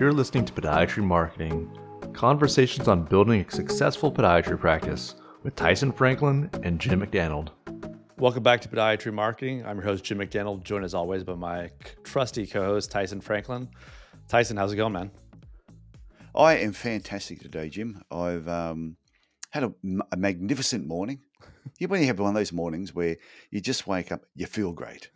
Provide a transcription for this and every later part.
You're listening to Podiatry Marketing Conversations on Building a Successful Podiatry Practice with Tyson Franklin and Jim McDannald. Welcome back to Podiatry Marketing. I'm your host, Jim McDannald, joined as always by my trusty co host, Tyson Franklin. Tyson, how's it going, man? I am fantastic today, Jim. I've um, had a, a magnificent morning. You when you have one of those mornings where you just wake up, you feel great,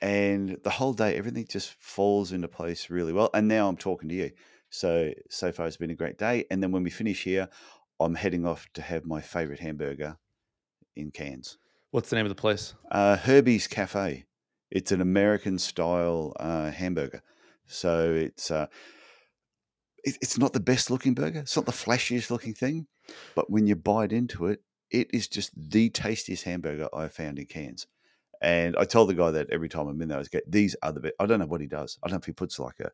and the whole day everything just falls into place really well. And now I'm talking to you, so so far it's been a great day. And then when we finish here, I'm heading off to have my favorite hamburger in Cairns. What's the name of the place? Uh, Herbie's Cafe. It's an American style uh, hamburger, so it's. Uh, it, it's not the best looking burger. It's not the flashiest looking thing, but when you bite into it, it is just the tastiest hamburger I've found in Cairns. And I tell the guy that every time I'm in there, I get these are the best. I don't know what he does. I don't know if he puts like a,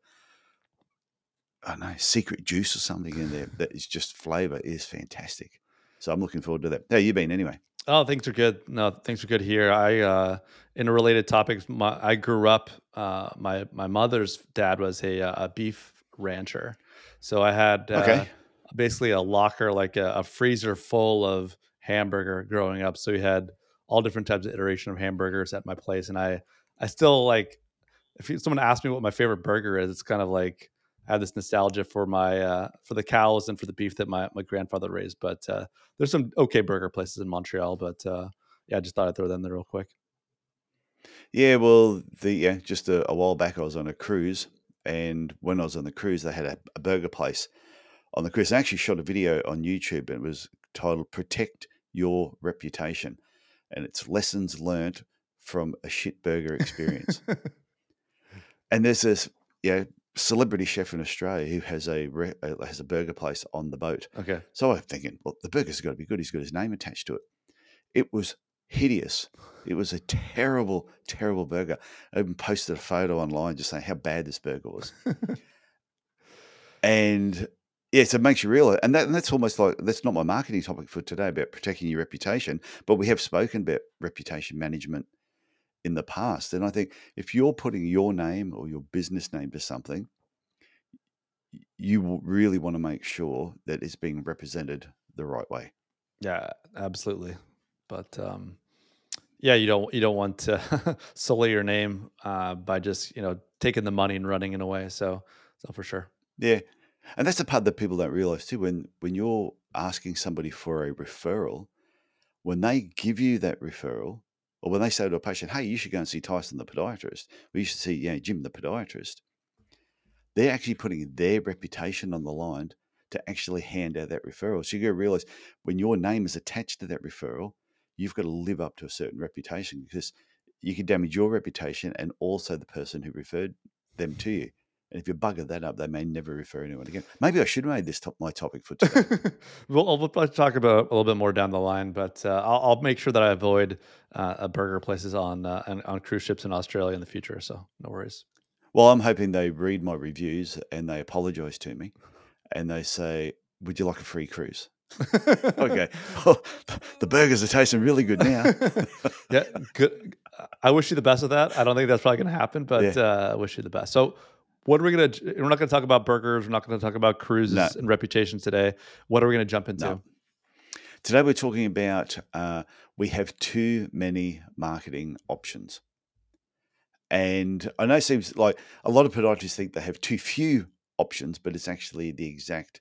I don't know, secret juice or something in there that is just flavor is fantastic. So I'm looking forward to that. How you been anyway? Oh, things are good. No, things are good here. I, uh, in a related topic, my, I grew up. Uh, my my mother's dad was a, a beef rancher, so I had uh, Okay. basically a locker, like a, a freezer full of hamburger growing up. So we had all different types of iteration of hamburgers at my place, and I I still like if someone asks me what my favorite burger is, it's kind of like I have this nostalgia for my uh, for the cows and for the beef that my, my grandfather raised. But uh, there's some okay burger places in Montreal. But uh, yeah, I just thought I'd throw them there real quick. Yeah, well, the yeah, just a, a while back, I was on a cruise, and when I was on the cruise, they had a, a burger place on the cruise. I actually shot a video on YouTube, and it was titled "Protect Your Reputation," and it's lessons learned from a shit burger experience. and there's this yeah celebrity chef in Australia who has a re- uh, has a burger place on the boat. Okay. So I'm thinking, well, the burger's got to be good. He's got his name attached to it. It was hideous. It was a terrible, terrible burger. I even posted a photo online just saying how bad this burger was. and yeah, so it makes you realize, and, that, and that's almost like that's not my marketing topic for today about protecting your reputation, but we have spoken about reputation management in the past. And I think if you're putting your name or your business name to something, you really want to make sure that it's being represented the right way. Yeah, absolutely. But um, yeah, you don't you don't want to sully your name uh, by just you know taking the money and running in a way. So so for sure. Yeah. And that's the part that people don't realize too. When when you're asking somebody for a referral, when they give you that referral, or when they say to a patient, "Hey, you should go and see Tyson the podiatrist," or you should see, know, Jim the podiatrist, they're actually putting their reputation on the line to actually hand out that referral. So you got to realize when your name is attached to that referral, you've got to live up to a certain reputation because you can damage your reputation and also the person who referred them to you. And if you bugger that up, they may never refer anyone again. Maybe I should have made this top, my topic for today. we'll, we'll probably talk about a little bit more down the line, but uh, I'll, I'll make sure that I avoid uh, burger places on, uh, on on cruise ships in Australia in the future. So no worries. well, I'm hoping they read my reviews and they apologize to me and they say, Would you like a free cruise? okay. Well, the burgers are tasting really good now. yeah, good. I wish you the best of that. I don't think that's probably going to happen, but Yeah. uh, I wish you the best. So, what are we going to? We're not going to talk about burgers. We're not going to talk about cruises No. and reputations today. What are we going to jump into? No. Today we're talking about uh, we have too many marketing options. And I know it seems like a lot of podiatrists think they have too few options, but it's actually the exact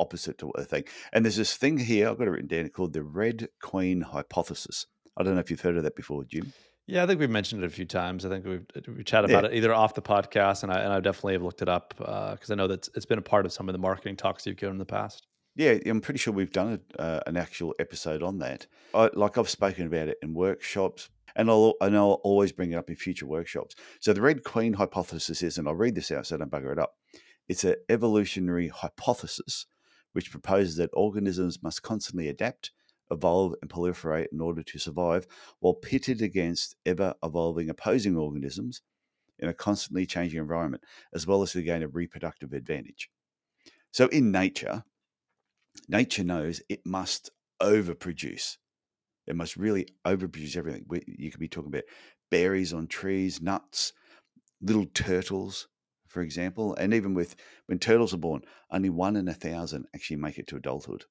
opposite to what they think. And there's this thing here, I've got it written down called the Red Queen hypothesis. I don't know if you've heard of that before, Jim. Yeah, I think we've mentioned it a few times. I think we've we chatted about Yeah. it either off the podcast, and I and I definitely have looked it up because I know that it's been a part of some of the marketing talks you've given in the past. Yeah, I'm pretty sure we've done a, uh, an actual episode on that. I, like I've spoken about it in workshops, and I'll and I'll always bring it up in future workshops. So the Red Queen hypothesis is, and I'll read this out so I don't bugger it up. It's an evolutionary hypothesis which proposes that organisms must constantly adapt, evolve, and proliferate in order to survive, while pitted against ever evolving opposing organisms in a constantly changing environment, as well as to gain a reproductive advantage. So in nature, nature knows it must overproduce. It must really overproduce everything. You could be talking about berries on trees, nuts, little turtles, for example. And even with when turtles are born, only one in a thousand actually make it to adulthood.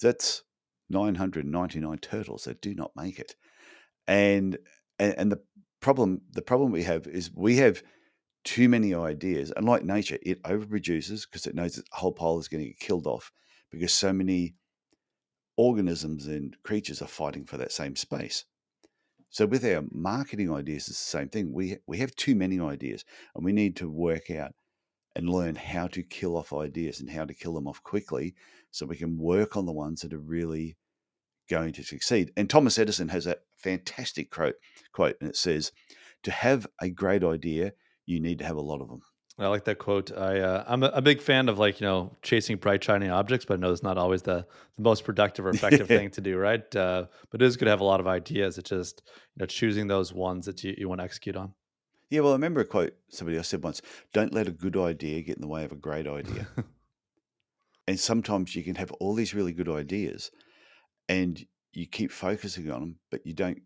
That's 999 turtles that do not make it. And and, the problem the problem we have is we have too many ideas. And like nature, it overproduces because it knows that whole pile is going to get killed off because so many organisms and creatures are fighting for that same space. So with our marketing ideas, it's the same thing. We we have too many ideas, and we need to work out and learn how to kill off ideas and how to kill them off quickly, so we can work on the ones that are really going to succeed. And Thomas Edison has a fantastic quote, quote, and it says, "To have a great idea, you need to have a lot of them." I like that quote. I uh, I'm a, a big fan of like you know chasing bright shiny objects, but I know it's not always the, the most productive or effective thing to do, right? Uh, but it is good to have a lot of ideas. It's just you know choosing those ones that you, you want to execute on. Yeah, well, I remember a quote somebody else said once: "Don't let a good idea get in the way of a great idea." and sometimes you can have all these really good ideas, and you keep focusing on them, but you don't.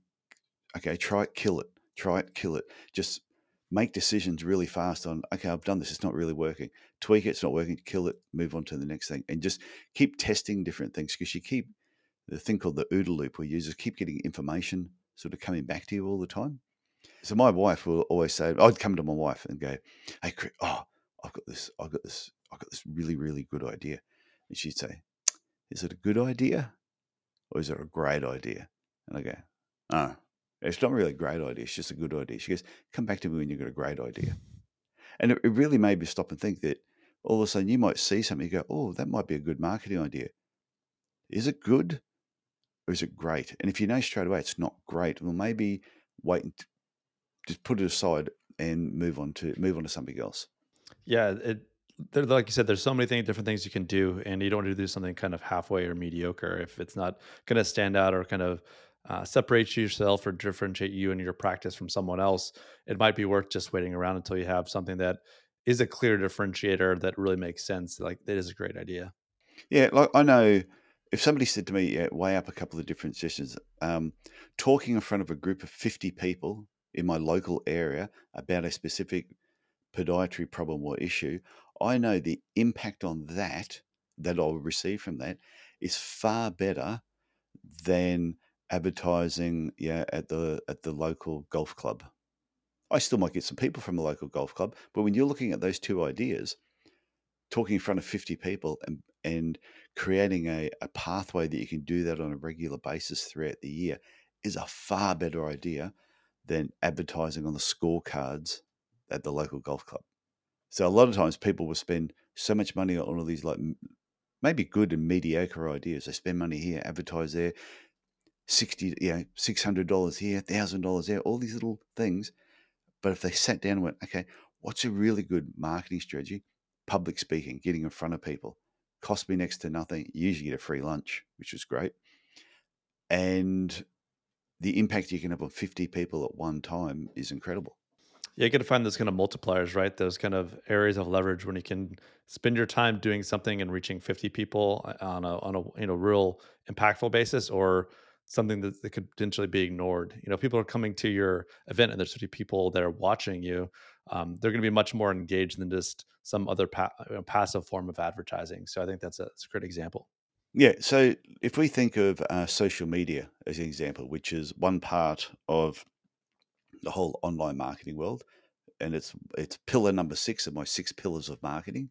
Okay, try it, kill it. Try it, kill it. Just make decisions really fast on okay i've done this it's not really working tweak it it's not working kill it move on to the next thing and just keep testing different things because you keep the thing called the OODA loop where users keep getting information sort of coming back to you all the time so my wife will always say i'd come to my wife and go hey Chris, oh i've got this i've got this i've got this really really good idea and she'd say is it a good idea or is it a great idea and i go oh it's not really a great idea. It's just a good idea. She goes, come back to me when you've got a great idea. And it, it really made me stop and think that all of a sudden you might see something, you go, oh, that might be a good marketing idea. Is it good or is it great? And if you know straight away it's not great, well, maybe wait just put it aside and move on to move on to something else. Yeah, it there, like you said, there's so many things, different things you can do, and you don't want to do something kind of halfway or mediocre if it's not going to stand out or kind of uh, separate yourself or differentiate you and your practice from someone else, it might be worth just waiting around until you have something that is a clear differentiator that really makes sense. Like that is a great idea. Yeah, like I know if somebody said to me, yeah, weigh up a couple of different sessions, um, talking in front of a group of 50 people in my local area about a specific podiatry problem or issue, I know the impact on that that I'll receive from that is far better than advertising yeah at the at the local golf club. I still might get some people from the local golf club, but when you're looking at those two ideas, talking in front of 50 people and and creating a, a pathway that you can do that on a regular basis throughout the year is a far better idea than advertising on the scorecards at the local golf club. So a lot of times people will spend so much money on all these like maybe good and mediocre ideas. They spend money here, advertise there, sixty, you know, six hundred dollars here, thousand dollars there, all these little things. But if they sat down and went, okay, what's a really good marketing strategy? Public speaking, getting in front of people, cost me next to nothing. You usually get a free lunch, which is great, and the impact you can have on fifty people at one time is incredible. Yeah, you got to find those kind of multipliers, right? Those kind of areas of leverage when you can spend your time doing something and reaching 50 people uh, on a on a you know real impactful basis, or something that, that could potentially be ignored. You know, people are coming to your event and there's 50 people that are watching you. Um, they're going to be much more engaged than just some other pa- passive form of advertising. So I think that's a, that's a great example. Yeah. So if we think of uh, social media as an example, which is one part of the whole online marketing world, and it's it's pillar number six of my six pillars of marketing.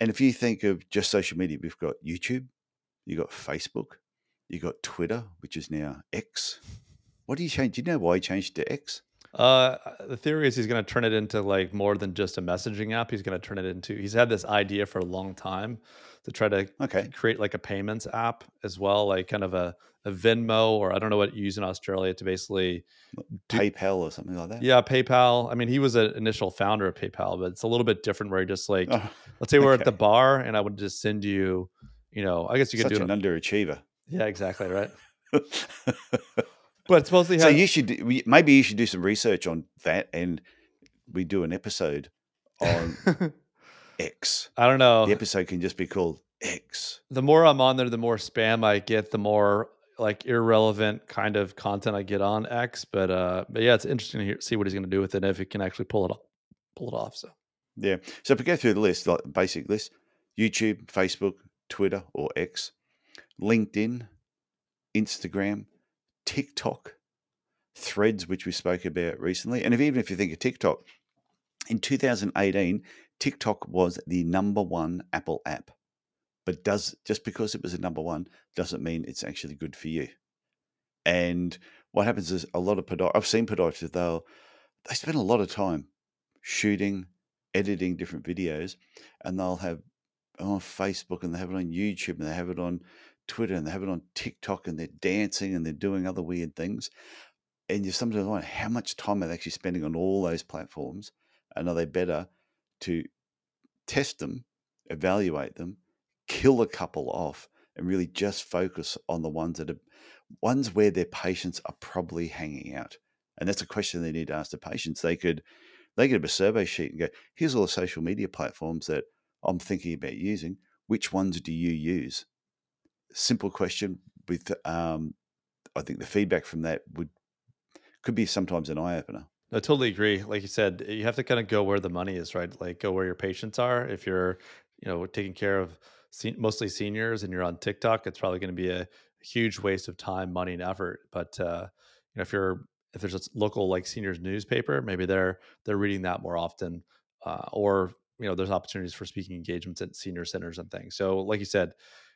And if you think of just social media, we've got YouTube, you've got Facebook, you got Twitter, which is now X. What do you change? Do you know why he changed to X? Uh, the theory is he's going to turn it into like more than just a messaging app. He's going to turn it into. He's had this idea for a long time to try to Okay. create like a payments app as well, like kind of a, a Venmo or I don't know what you use in Australia to basically do, PayPal or something like that. Yeah, PayPal. I mean, he was an initial founder of PayPal, but it's a little bit different where he just like, oh, let's say we're okay. at the bar and I would just send you, you know, I guess you could Such do an underachiever. Yeah, exactly right. but supposedly, so you should maybe you should do some research on that, and we do an episode on X. I don't know. The episode can just be called X. The more I'm on there, the more spam I get. The more like irrelevant kind of content I get on X. But uh, but yeah, it's interesting to hear, see what he's going to do with it if he can actually pull it off. Pull it off. So Yeah. So if we go through the list, like basic list, YouTube, Facebook, Twitter or X, LinkedIn, Instagram, TikTok, Threads, which we spoke about recently, and if, even if you think of TikTok, in 2018, TikTok was the number one Apple app. But does just because it was a number one doesn't mean it's actually good for you. And what happens is a lot of podiatrists, I've seen podiatrists, they'll, they spend a lot of time shooting, editing different videos, and they'll have on Facebook and they have it on YouTube and they have it on Twitter and they have it on TikTok and they're dancing and they're doing other weird things. And you sometimes wonder how much time are they actually spending on all those platforms? And are they better to test them, evaluate them, kill a couple off, and really just focus on the ones that are ones where their patients are probably hanging out? And that's a question they need to ask the patients. They could they get a survey sheet and go, here's all the social media platforms that I'm thinking about using. Which ones do you use? Simple question with um, I think the feedback from that would could be sometimes an eye opener. I totally agree. Like you said, you have to kind of go where the money is, right? Like go where your patients are. If you're, you know, taking care of mostly seniors and you're on TikTok, it's probably going to be a huge waste of time, money, and effort. But uh, you know, if you're if there's a local like seniors newspaper, maybe they're they're reading that more often, uh, or you know, there's opportunities for speaking engagements at senior centers and things. So, like you said,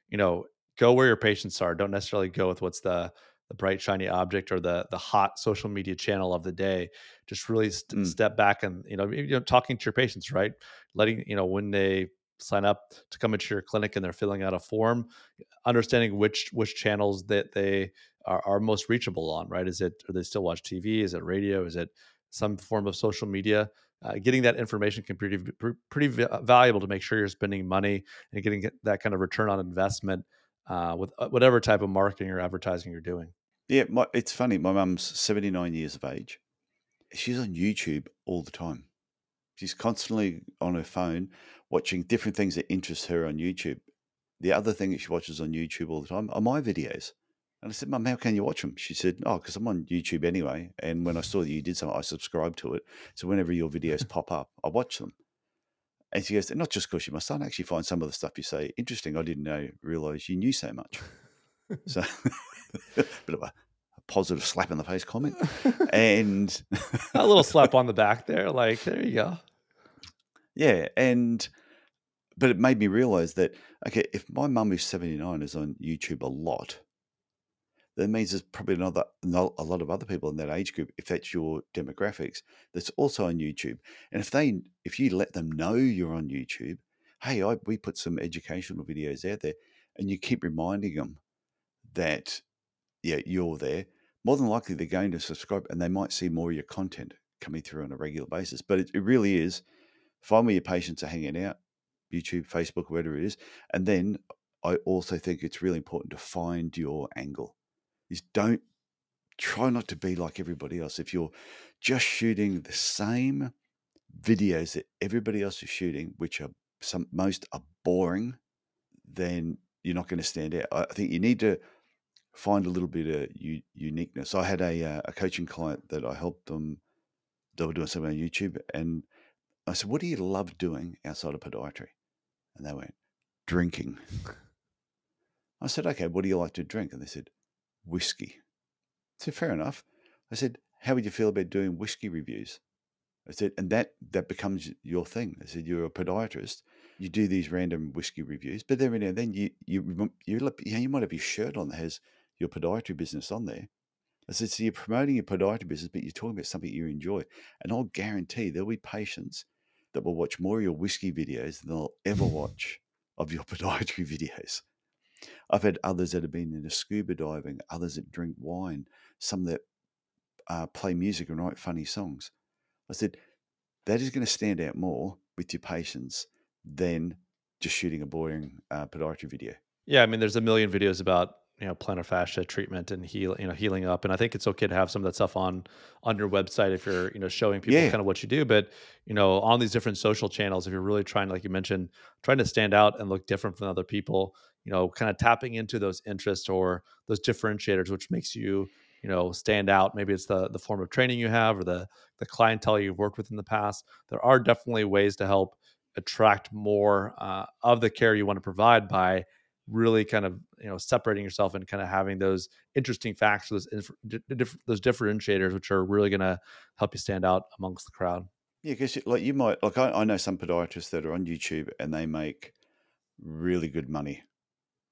you know, go where your patients are. Don't necessarily go with what's the the bright shiny object or the the hot social media channel of the day. Just really st- mm. step back and you know, you know, talking to your patients, right? Letting you know when they sign up to come into your clinic and they're filling out a form, understanding which which channels that they are, are most reachable on, right? Is it do they still watch TV? Is it radio? Is it some form of social media? Uh, getting that information can be pretty, pretty valuable to make sure you're spending money and getting that kind of return on investment uh, with uh, whatever type of marketing or advertising you're doing. Yeah, my, it's funny. My mum's 79 years of age. She's on YouTube all the time. She's constantly on her phone watching different things that interest her on YouTube. The other thing that she watches on YouTube all the time are my videos. And I said, Mum, how can you watch them? She said, Oh, because I'm on YouTube anyway. And when I saw that you did something, I subscribed to it. So whenever your videos pop up, I watch them. And she goes, Not just because you, my son actually finds some of the stuff you say interesting. I didn't know, realize you knew so much. so, a bit of a, a, positive slap in the face comment. and a little slap on the back there. Like, there you go. Yeah. And, but it made me realize that, okay, if my mum who's 79 is on YouTube a lot, that means there's probably another a lot of other people in that age group if that's your demographics that's also on youtube. And if they if you let them know you're on youtube hey I, we put some educational videos out there and you keep reminding them that yeah you're there more than likely they're going to subscribe and they might see more of your content coming through on a regular basis. But it, it really is find where your patients are hanging out youtube facebook whatever it is and then i also think it's really important to find your angle is don't try not to be like everybody else. If you're just shooting the same videos that everybody else is shooting, which are some most are boring, then you're not going to stand out. I think you need to find a little bit of u- uniqueness. I had a uh, a coaching client that I helped them. They were doing something on YouTube, and I said, "What do you love doing outside of podiatry?" And they went, "Drinking." I said, "Okay, what do you like to drink?" And they said, whiskey. I said, fair enough. I said, how would you feel about doing whiskey reviews? I said, and that that becomes your thing. I said, you're a podiatrist. You do these random whiskey reviews, but every now and then you you you, you, you might have your shirt on that has your podiatry business on there. I said, so you're promoting your podiatry business, but you're talking about something you enjoy. And I'll guarantee there'll be patients that will watch more of your whiskey videos than they'll ever watch of your podiatry videos. I've had others that have been into scuba diving, others that drink wine, some that uh, play music and write funny songs. I said, that is going to stand out more with your patients than just shooting a boring uh, podiatry video. Yeah, I mean, there's a million videos about you know plantar fascia treatment and heal you know healing up and i think it's okay to have some of that stuff on on your website if you're you know showing people yeah. kind of what you do but you know on these different social channels if you're really trying like you mentioned trying to stand out and look different from other people you know kind of tapping into those interests or those differentiators which makes you you know stand out. Maybe it's the the form of training you have or the the clientele you've worked with in the past. There are definitely ways to help attract more uh, of the care you want to provide by really kind of you know separating yourself and kind of having those interesting facts those those differentiators which are really going to help you stand out amongst the crowd. Yeah because like you might like I, I know some podiatrists that are on youtube and they make really good money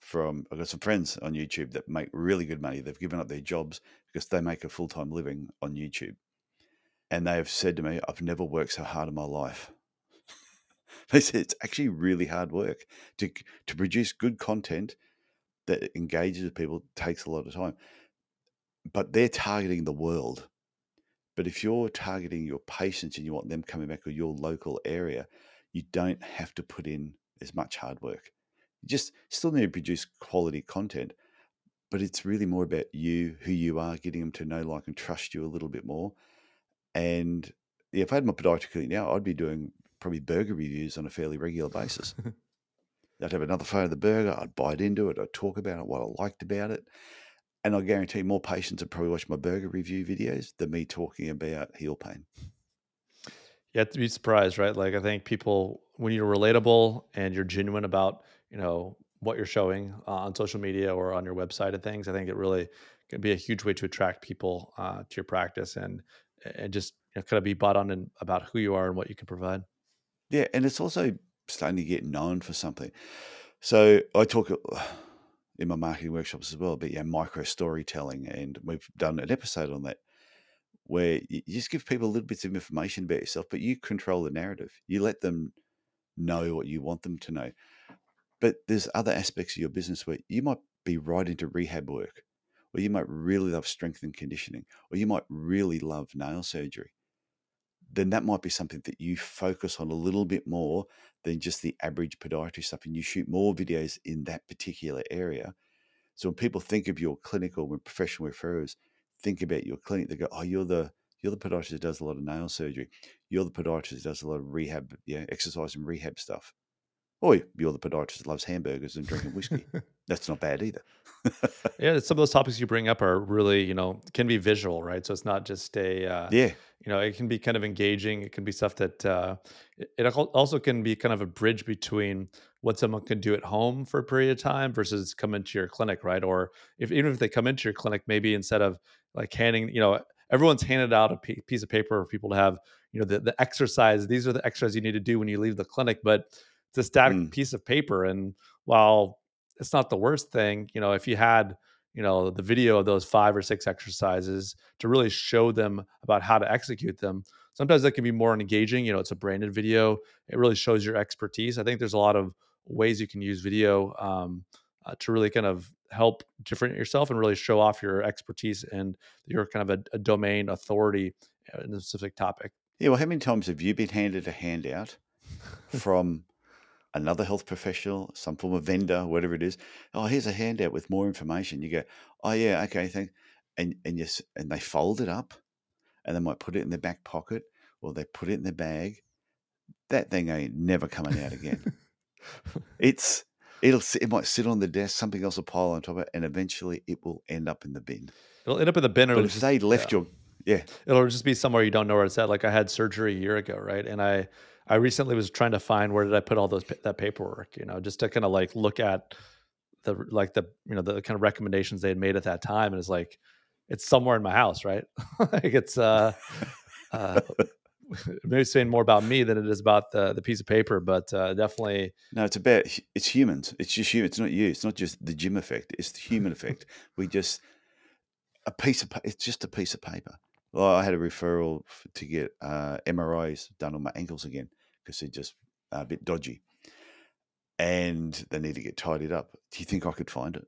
from I've got some friends on YouTube that make really good money. They've given up their jobs because they make a full time living on YouTube. And they have said to me, I've never worked so hard in my life. they said it's actually really hard work to to produce good content that engages people takes a lot of time. But they're targeting the world. But if you're targeting your patients and you want them coming back to your local area, you don't have to put in as much hard work. You just still need to produce quality content, but it's really more about you, who you are, getting them to know, like, and trust you a little bit more. And yeah, if I had my podiatry clinic now, I'd be doing probably burger reviews on a fairly regular basis. I'd have another photo of the burger, I'd bite into it, I'd talk about it, what I liked about it. And I guarantee more patients would probably watch my burger review videos than me talking about heel pain. You have to be surprised, right? Like I think people when you're relatable and you're genuine about you know what you're showing uh, on social media or on your website and things, I think it really can be a huge way to attract people uh, to your practice and and just you know, kind of be bought on and about who you are and what you can provide. Yeah, and it's also starting to get known for something. So I talk in my marketing workshops as well but yeah micro storytelling, and we've done an episode on that where you just give people little bits of information about yourself, but you control the narrative. You let them know what you want them to know. But there's other aspects of your business where you might be right into rehab work, or you might really love strength and conditioning, or you might really love nail surgery. Then that might be something that you focus on a little bit more than just the average podiatry stuff, and you shoot more videos in that particular area. So when people think of your clinic or when professional referrers think about your clinic, they go, "Oh, you're the you're the podiatrist that does a lot of nail surgery. You're the podiatrist that does a lot of rehab, yeah, exercise and rehab stuff. Or you're the podiatrist that loves hamburgers and drinking whiskey. That's not bad either. yeah, some of those topics you bring up are really, you know, can be visual, right? So it's not just a, uh, yeah, you know, it can be kind of engaging. It can be stuff that uh, it also can be kind of a bridge between what someone can do at home for a period of time versus come into your clinic, right? Or if even if they come into your clinic, maybe instead of like handing, you know, everyone's handed out a piece of paper for people to have, you know, the, the exercise. These are the exercises you need to do when you leave the clinic, but it's a static mm. piece of paper. And while it's not the worst thing, you know, if you had, you know, the video of those five or six exercises to really show them about how to execute them, sometimes that can be more engaging. You know, it's a branded video. It really shows your expertise. I think there's a lot of ways you can use video um, uh, to really kind of help differentiate yourself and really show off your expertise and your kind of a, a domain authority in a specific topic. Yeah. Well, how many times have you been handed a handout from another health professional, some form of vendor, whatever it is? Oh, here's a handout with more information. You go, oh yeah, okay, thanks. And and yes, and they fold it up, and they might put it in their back pocket or they put it in their bag. That thing ain't never coming out again. it's it'll it might sit on the desk, something else will pile on top of it, and eventually it will end up in the bin. It'll end up in the bin. But if just, they left yeah. your yeah, it'll just be somewhere you don't know where it's at. Like I had surgery a year ago, right? And I I recently was trying to find where did I put all those that paperwork, you know, just to kind of like look at the like the you know the kind of recommendations they had made at that time, and it's like it's somewhere in my house, right? like it's uh, uh maybe saying more about me than it is about the the piece of paper, but uh, definitely. No, it's about it's humans. It's just you. It's not you. It's not just the Jim effect. It's the human effect. We just a piece of it's just a piece of paper. Well, I had a referral to get uh, MRIs done on my ankles again because they're just a bit dodgy, and they need to get tidied up. Do you think I could find it?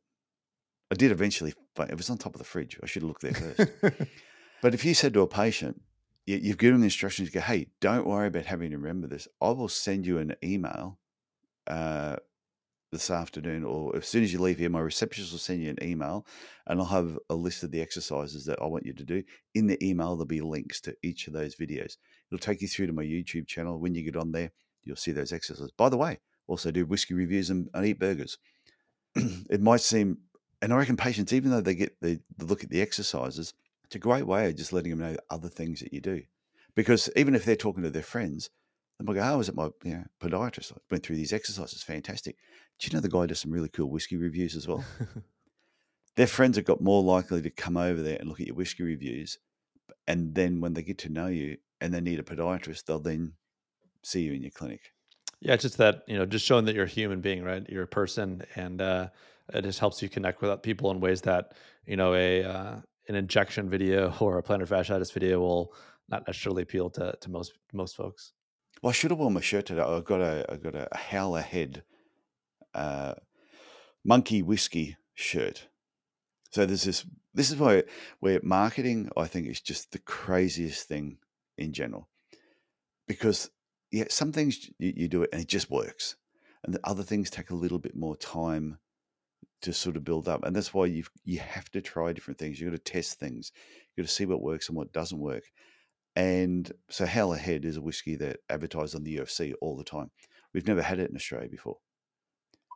I did eventually, but it was on top of the fridge. I should have looked there first. but if you said to a patient, you, you've given them instructions. You go, hey, don't worry about having to remember this. I will send you an email uh, this afternoon, or as soon as you leave here, my receptionist will send you an email, and I'll have a list of the exercises that I want you to do. In the email, there'll be links to each of those videos. It'll take you through to my YouTube channel. When you get on there, you'll see those exercises. By the way, also do whiskey reviews and, and eat burgers. it might seem And I reckon patients, even though they get the, the look at the exercises, it's a great way of just letting them know other things that you do. Because even if they're talking to their friends, they might go, "Oh, I was at my you know, podiatrist. I went through these exercises, fantastic." Do you know the guy does some really cool whiskey reviews as well? their friends have got more likely to come over there and look at your whiskey reviews, and then when they get to know you and they need a podiatrist, they'll then see you in your clinic. Yeah, it's just that you know, just showing that you're a human being, right? You're a person, and uh, it just helps you connect with people in ways that you know a uh, an injection video or a plantar fasciitis video will not necessarily appeal to to most most folks. Well, I should have worn my shirt today. I've got a I've got a Howler Head uh, monkey whiskey shirt. So there's this. This is why where marketing I think is just the craziest thing in general, because yeah, some things you, you do it and it just works, and the other things take a little bit more time to sort of build up, and that's why you you have to try different things. you've got to test things. you've got to see what works and what doesn't work. And so Howler Head is a whiskey that advertised on the UFC all the time. We've never had it in Australia before.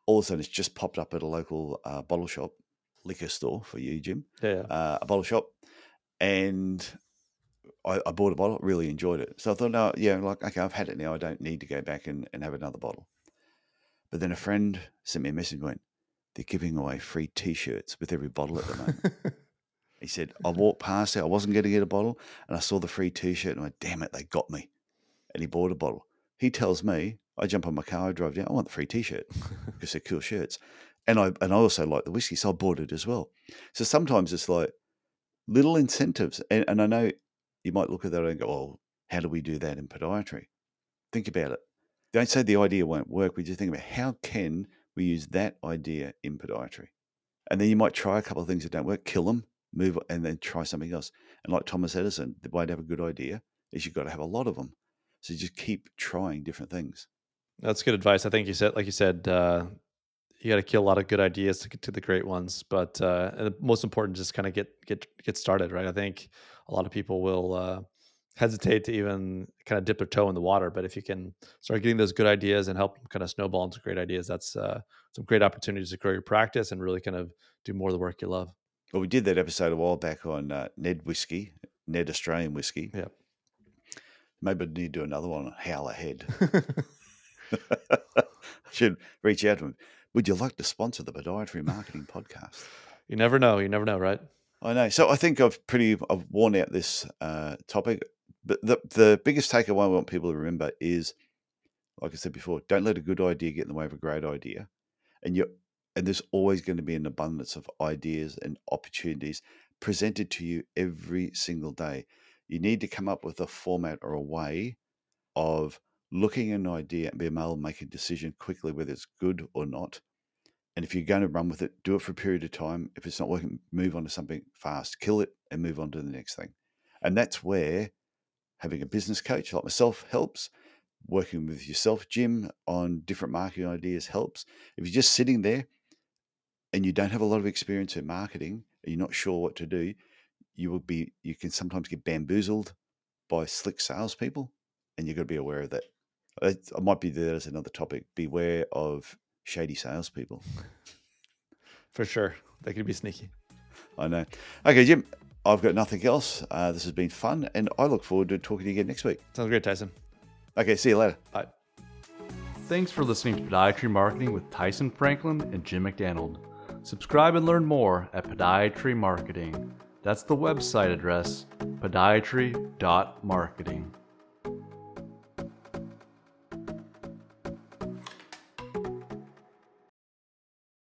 All of a sudden, it's just popped up at a local uh, bottle shop, liquor store for you, Jim. Yeah, Uh, a bottle shop, and I, I bought a bottle. Really enjoyed it. So I thought, no, yeah, like okay, I've had it now. I don't need to go back and, and have another bottle. But then a friend sent me a message. and Went, they're giving away free T-shirts with every bottle at the moment. He said, I walked past there, I wasn't going to get a bottle, and I saw the free t shirt, and I went, damn it, they got me. And he bought a bottle. He tells me, I jump on my car, I drive down, I want the free t shirt because they're cool shirts. And I and I also like the whiskey, so I bought it as well. So sometimes it's like little incentives. And, and I know you might look at that and go, oh, how do we do that in podiatry? Think about it. Don't say the idea won't work. We just think about how can we use that idea in podiatry? And then you might try a couple of things that don't work, kill them, move and then try something else. And like Thomas Edison, the way to have a good idea is you've got to have a lot of them. So you just keep trying different things. That's good advice. I think you said, like you said, uh, you got to kill a lot of good ideas to get to the great ones. But uh, and the most important, just kind of get get get started, right? I think a lot of people will uh, hesitate to even kind of dip their toe in the water. But if you can start getting those good ideas and help kind of snowball into great ideas, that's uh, some great opportunities to grow your practice and really kind of do more of the work you love. Well, we did that episode a while back on uh, Ned whiskey, Ned Australian whiskey. Yeah. Maybe I need to do another one on Howler Head. I should reach out to him. Would you like to sponsor the Podiatry Marketing Podcast? you never know. You never know, right? I know. So I think I've pretty I've worn out this uh, topic. But the the biggest takeaway I want people to remember is, like I said before, don't let a good idea get in the way of a great idea, and you and there's always going to be an abundance of ideas and opportunities presented to you every single day. You need to come up with a format or a way of looking at an idea and being able to make a decision quickly whether it's good or not. And if you're going to run with it, do it for a period of time. If it's not working, move on to something fast, kill it, and move on to the next thing. And that's where having a business coach like myself helps. Working with yourself, Jim, on different marketing ideas helps. If you're just sitting there and you don't have a lot of experience in marketing and you're not sure what to do, you will be you can sometimes get bamboozled by slick salespeople, and you've got to be aware of that. I I might be there as another topic. Beware of shady salespeople. For sure. They could be sneaky. I know. Okay, Jim, I've got nothing else. Uh, this has been fun, and I look forward to talking to you again next week. Sounds great, Tyson. Okay, see you later. Bye. Thanks for listening to Podiatry Marketing with Tyson Franklin and Jim McDannald. Subscribe and learn more at Podiatry Marketing. That's the website address, podiatry.marketing.